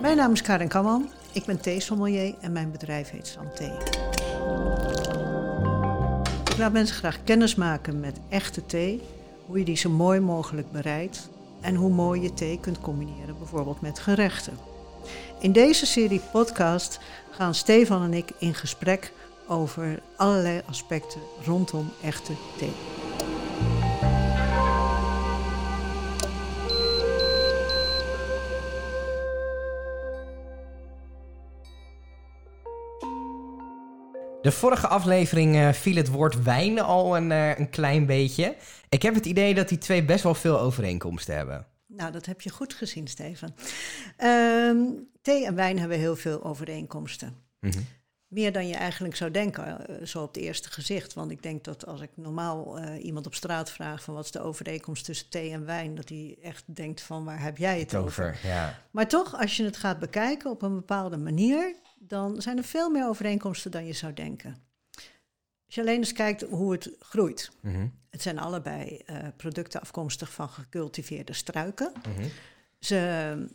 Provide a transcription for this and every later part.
Mijn naam is Karin Kamman. Ik ben theesommelier en mijn bedrijf heet Santé. Ik laat mensen graag kennis maken met echte thee, hoe je die zo mooi mogelijk bereidt en hoe mooi je thee kunt combineren, bijvoorbeeld met gerechten. In deze serie podcast gaan Stefan en ik in gesprek over allerlei aspecten rondom echte thee. De vorige aflevering uh, viel het woord wijn al een, uh, een klein beetje. Ik heb het idee dat die twee best wel veel overeenkomsten hebben. Nou, dat heb je goed gezien, Steven. Um, thee en wijn hebben heel veel overeenkomsten. Mm -hmm. Meer dan je eigenlijk zou denken, uh, zo op het eerste gezicht. Want ik denk dat als ik normaal iemand op straat vraag van wat is de overeenkomst tussen thee en wijn, dat hij echt denkt van waar heb jij het, het over? over ja. Maar toch, als je het gaat bekijken op een bepaalde manier, dan zijn er veel meer overeenkomsten dan je zou denken. Als je alleen eens kijkt hoe het groeit. Mm -hmm. Het zijn allebei uh, producten afkomstig van gecultiveerde struiken. Mm -hmm. ze,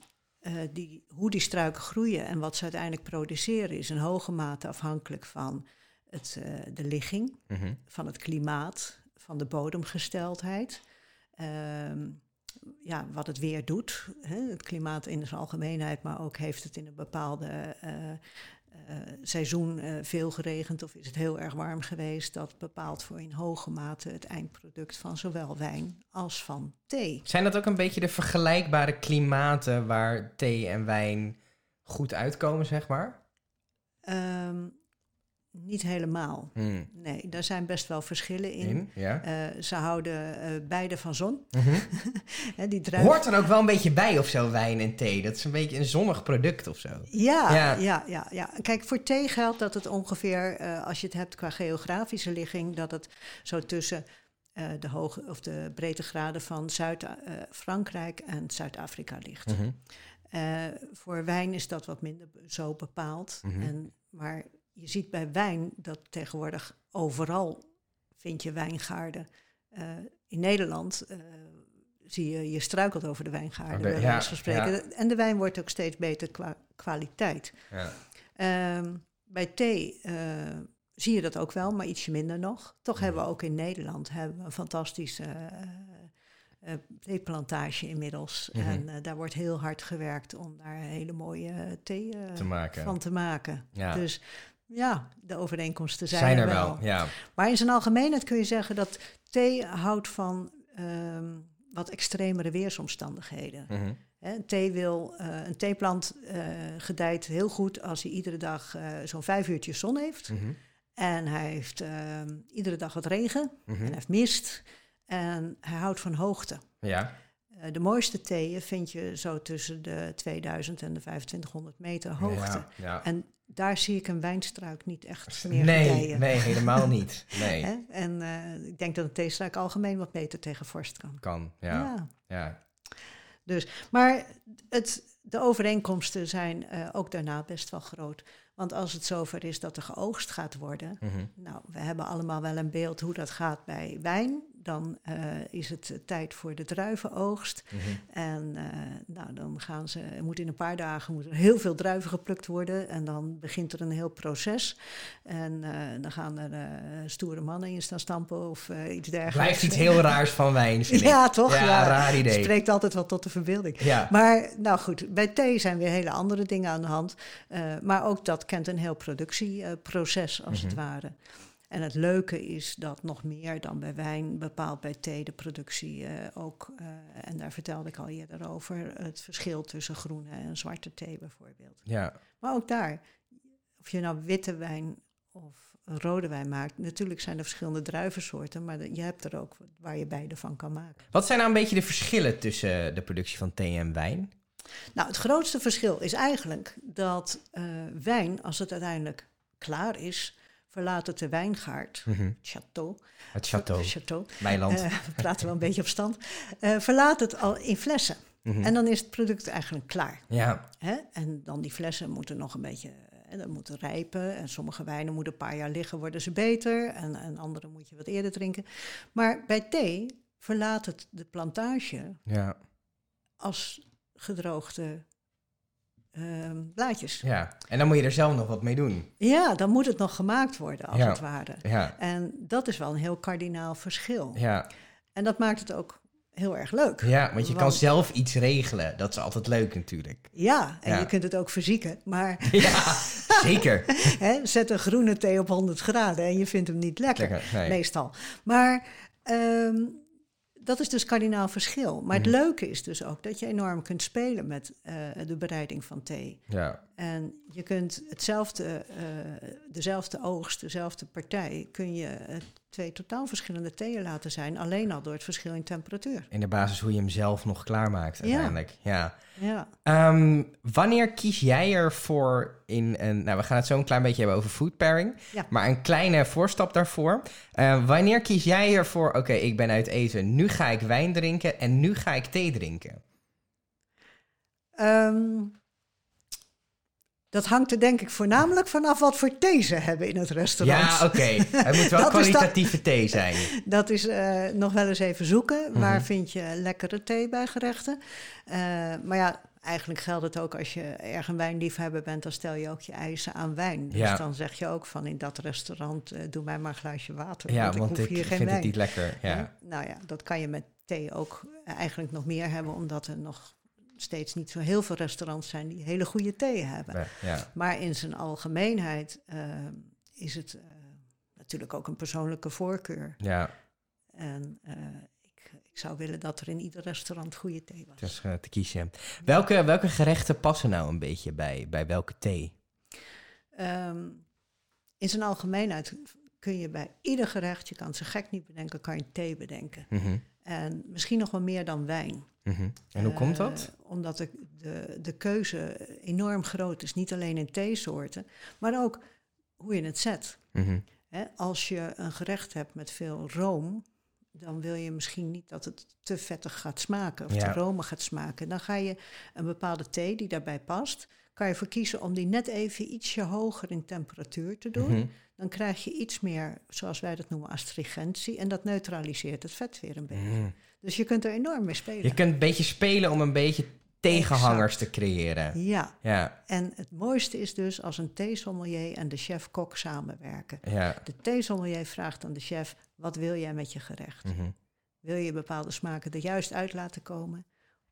uh, die, hoe die struiken groeien en wat ze uiteindelijk produceren is in hoge mate afhankelijk van het, uh, de ligging, mm -hmm. van het klimaat, van de bodemgesteldheid. Ja, wat het weer doet. Hè? Het klimaat in zijn algemeenheid, maar ook heeft het in een bepaalde uh, uh, seizoen uh, veel geregend of is het heel erg warm geweest. Dat bepaalt voor in hoge mate het eindproduct van zowel wijn als van thee. Zijn dat ook een beetje de vergelijkbare klimaten waar thee en wijn goed uitkomen, zeg maar? Um, niet helemaal. Hmm. Nee, daar zijn best wel verschillen in. in ja. uh, ze houden uh, beide van zon. Mm -hmm. die druiven... Hoort er ook wel een beetje bij of zo, wijn en thee? Dat is een beetje een zonnig product of zo. Ja, ja, ja. ja, ja. Kijk, voor thee geldt dat het ongeveer, uh, als je het hebt qua geografische ligging, dat het zo tussen de hoge of de breedtegraden van Zuid-Frankrijk en Zuid-Afrika ligt. Mm -hmm. voor wijn is dat wat minder zo bepaald. -hmm. en, maar je ziet bij wijn dat tegenwoordig overal vind je wijngaarden. Uh, in Nederland uh, zie je, je struikelt over de wijngaarden, bij ja, wijze van spreken. Ja. En de wijn wordt ook steeds beter qua kwaliteit. Ja. Um, bij thee uh, zie je dat ook wel, maar ietsje minder nog. Toch hebben we ook in Nederland hebben we een fantastische theeplantage inmiddels. Mm -hmm. En daar wordt heel hard gewerkt om daar hele mooie thee te van te maken. Ja. Dus ja, de overeenkomsten zijn, zijn er, wel. wel. Ja. Maar in zijn algemeenheid kun je zeggen dat thee houdt van um, wat extremere weersomstandigheden. Mm -hmm. He, thee wil, uh, een theeplant uh, gedijt heel goed als hij iedere dag uh, zo'n vijf uurtjes zon heeft. Mm -hmm. En hij heeft um, iedere dag wat regen. Mhm. Mm -hmm. En hij heeft mist. En hij houdt van hoogte. Ja. Uh, de mooiste theeën vind je zo tussen de 2000 en de 2500 meter hoogte. Ja, ja. En daar zie ik een wijnstruik niet echt meer nee, gedijen. Nee, helemaal niet. Nee. en uh, ik denk dat een theestruik algemeen wat beter tegen vorst kan. Kan, ja. ja. ja. Dus, maar het, de overeenkomsten zijn uh, ook daarna best wel groot. Want als het zover is dat er geoogst gaat worden, mm -hmm. nou, we hebben allemaal wel een beeld hoe dat gaat bij wijn. Dan uh, is het uh, tijd voor de druivenoogst. Mm -hmm. En uh, nou, dan gaan ze, moet in een paar dagen moet er heel veel druiven geplukt worden. En dan begint er een heel proces. En eh, dan gaan er stoere mannen in staan stampen of iets dergelijks. Blijft iets heel raars van wijn, vind ik. Ja, toch? Ja, ja, raar idee. Spreekt altijd wel tot de verbeelding. Ja. Maar nou goed, bij thee zijn weer hele andere dingen aan de hand. Maar ook dat kent een heel productieproces, als Mhm. mm -hmm. het ware. En het leuke is dat nog meer dan bij wijn bepaalt bij thee de productie uh, ook, uh, en daar vertelde ik al eerder over, het verschil tussen groene en zwarte thee bijvoorbeeld. Ja. Maar ook daar, of je nou witte wijn of rode wijn maakt, natuurlijk zijn er verschillende druivensoorten, maar je hebt er ook waar je beide van kan maken. Wat zijn nou een beetje de verschillen tussen de productie van thee en wijn? Nou, het grootste verschil is eigenlijk dat uh, wijn, als het uiteindelijk klaar is, verlaat het de wijngaard, mm -hmm. het château. Het château. château. Meiland. Uh, we praten wel een beetje op stand. Uh, verlaat het al in flessen. Mhm. Mm -hmm. En dan is het product eigenlijk klaar. Ja. Hè? En dan die flessen moeten nog een beetje hè, dat moeten rijpen. En sommige wijnen moeten een paar jaar liggen, worden ze beter. En, en andere moet je wat eerder drinken. Maar bij thee verlaat het de plantage ja. als gedroogde ehm, blaadjes. Ja, en dan moet je er zelf nog wat mee doen. Ja, dan moet het nog gemaakt worden, als Ja. het ware. Ja, En dat is wel een heel kardinaal verschil. ja, En dat maakt het ook heel erg leuk. ja want je kan zelf iets regelen. Dat is altijd leuk natuurlijk. Ja, en Ja. je kunt het ook verzieken. Maar Ja, zeker. hè, zet een groene thee op 100 graden en je vindt hem niet lekker. Lekker, nee. Meestal. Maar ehm, dat is dus kardinaal verschil. Maar het Mhm. leuke is dus ook dat je enorm kunt spelen met eh, de bereiding van thee. Ja, En je kunt hetzelfde, eh, dezelfde oogst, dezelfde partij, kun je eh, twee totaal verschillende theeën laten zijn, alleen al door het verschil in temperatuur. in de basis hoe je hem zelf nog klaarmaakt Ja. uiteindelijk. Ja. Ja. Ehm, wanneer kies jij ervoor in een... Nou, we gaan het zo een klein beetje hebben over food pairing. Ja. Maar een kleine voorstap daarvoor. Eh, wanneer kies jij ervoor... Oké, ik ben uit eten. Nu ga ik wijn drinken en nu ga ik thee drinken. Ehm, dat hangt er denk ik voornamelijk vanaf wat voor thee ze hebben in het restaurant. Ja, oké. Het moet wel kwalitatieve thee zijn. Dat is eh, nog wel eens even zoeken. Mhm. Waar vind je lekkere thee bij gerechten? Eh, maar ja, eigenlijk geldt het ook als je erg een wijnliefhebber bent, dan stel je ook je eisen aan wijn. Dus Ja. dan zeg je ook van in dat restaurant, eh, doe mij maar een glaasje water. Ja, want ik hoef ik hier geen vind wijn. het niet lekker. Ja. Nou ja, dat kan je met thee ook eigenlijk nog meer hebben, omdat er nog steeds niet zo heel veel restaurants zijn die hele goede thee hebben. Ja. Maar in zijn algemeenheid eh, is het eh, natuurlijk ook een persoonlijke voorkeur. ja, En eh, ik, ik zou willen dat er in ieder restaurant goede thee was. dus te kiezen. Welke, welke gerechten passen nou een beetje bij, bij welke thee? Ehm, in zijn algemeenheid kun je bij ieder gerecht, je kan zo gek niet bedenken, kan je thee bedenken. Mhm, En misschien nog wel meer dan wijn. Mhm. En hoe komt dat? Eh, omdat de, de, de keuze enorm groot is. Niet alleen in theesoorten, maar ook hoe je het zet. Mhm. Hè, als je een gerecht hebt met veel room, dan wil je misschien niet dat het te vettig gaat smaken of Ja. te romig gaat smaken. Dan ga je een bepaalde thee die daarbij past, kan je voor kiezen om die net even ietsje hoger in temperatuur te doen. Mhm. Dan krijg je iets meer, zoals wij dat noemen, astringentie. En dat neutraliseert het vet weer een beetje. Mhm. Dus je kunt er enorm mee spelen. Je kunt een beetje spelen om een beetje tegenhangers te creëren. Ja, Ja, en het mooiste is dus als een theesommelier en de chef-kok samenwerken. ja. De theesommelier vraagt aan de chef, wat wil jij met je gerecht? Mhm. Wil je bepaalde smaken er juist uit laten komen?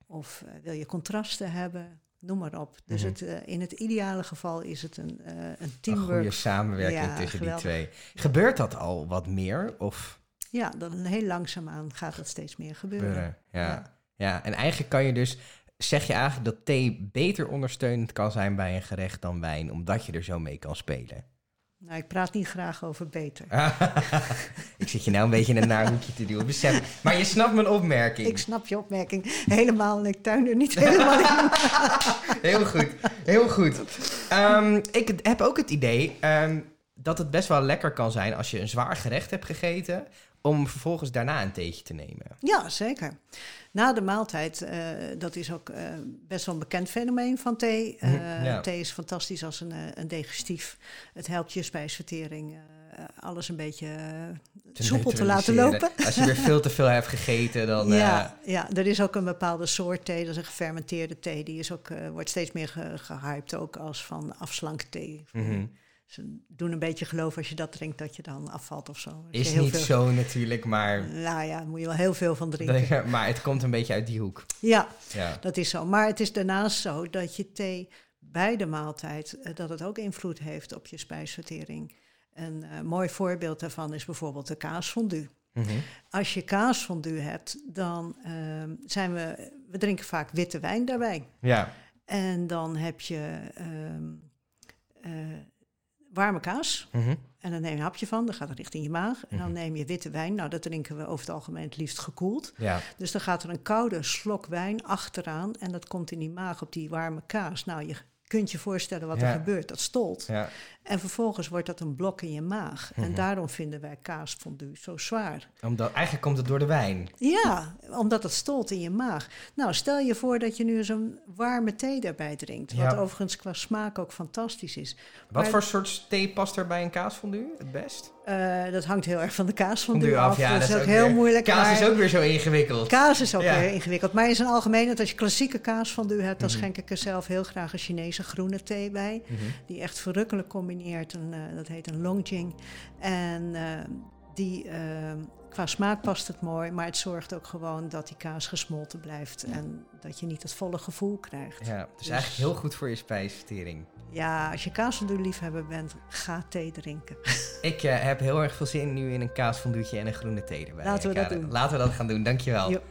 Of eh, wil je contrasten hebben? Noem maar op. Dus Mhm. het, eh, in het ideale geval is het een, eh, een Een teamwork. goede samenwerking Ja, tussen geweldig. die twee. Gebeurt dat al wat meer? Of Ja, dan heel langzaamaan gaat het steeds meer gebeuren. gebeuren? Ja. Ja. ja. En eigenlijk kan je dus... Zeg je eigenlijk dat thee beter ondersteunend kan zijn bij een gerecht dan wijn, omdat je er zo mee kan spelen? Nou, ik praat niet graag over beter. ik zit je nou een beetje in een naar hoekje te duwen, besef. Maar je snapt mijn opmerking. Ik snap je opmerking helemaal en ik tuin er niet helemaal in. Heel goed, heel goed. Ehm, ik heb ook het idee ehm, dat het best wel lekker kan zijn als je een zwaar gerecht hebt gegeten, om vervolgens daarna een theetje te nemen. Ja, zeker. Na de maaltijd, eh, dat is ook eh, best wel een bekend fenomeen van thee. Eh, Mhm, ja. Thee is fantastisch als een, eh, een digestief. Het helpt je spijsvertering, eh, alles een beetje eh, soepel te laten lopen. Als je weer veel te veel hebt gegeten, dan... eh, Ja, ja, er is ook een bepaalde soort thee, dat is een gefermenteerde thee. Die is ook, eh, wordt steeds meer ge gehyped, ook als van afslankthee. mhm. Ze doen een beetje geloof als je dat drinkt, dat je dan afvalt of zo. Is niet veel- zo natuurlijk, maar, Nou ja, daar moet je wel heel veel van drinken. maar het komt een beetje uit die hoek. Ja, Ja. Dat is zo. Maar het is daarnaast zo dat je thee bij de maaltijd, eh, dat het ook invloed heeft op je spijsvertering. Een eh, mooi voorbeeld daarvan is bijvoorbeeld de kaasfondue. Mhm. Als je kaasfondue hebt, dan ehm, zijn we, we drinken vaak witte wijn daarbij. ja. En dan heb je ehm, eh, warme kaas. Mhm. En dan neem je een hapje van, dan gaat het richting je maag. En dan Mhm. neem je witte wijn. Nou, dat drinken we over het algemeen het liefst gekoeld. ja. Dus dan gaat er een koude slok wijn achteraan en dat komt in die maag op die warme kaas. Nou, je kunt je voorstellen wat Ja. er gebeurt. Dat stolt. ja. En vervolgens wordt dat een blok in je maag. En Mhm. daarom vinden wij kaasfondue zo zwaar. Omdat, eigenlijk komt het door de wijn. Ja, omdat het stolt in je maag. Nou, stel je voor dat je nu zo'n warme thee daarbij drinkt. Wat overigens qua smaak ook fantastisch is. Wat Maar- voor soort thee past er bij een kaasfondue het best? Eh, dat hangt heel erg van de kaasfondue Fondue af, af. ja, dat, dat is ook ook heel weer- moeilijk. Kaas maar is ook weer zo ingewikkeld. kaas is ook Ja. weer ingewikkeld. Maar in zijn algemeenheid, als je klassieke kaasfondue hebt... dan Mhm. schenk ik er zelf heel graag een Chinese groene thee bij. Mhm. Die echt verrukkelijk combineert. Een, eh, dat heet een longjing. En eh, die, eh, qua smaak past het mooi. Maar het zorgt ook gewoon dat die kaas gesmolten blijft. En dat je niet het volle gevoel krijgt. Ja, dus Dus- eigenlijk heel goed voor je spijsvertering. Ja, als je kaasfondue liefhebber bent, ga thee drinken. Ik eh, heb heel erg veel zin nu in een kaasfonduutje en een groene thee erbij. Laten we dat doen. Laten we dat gaan doen, dankjewel. Jo.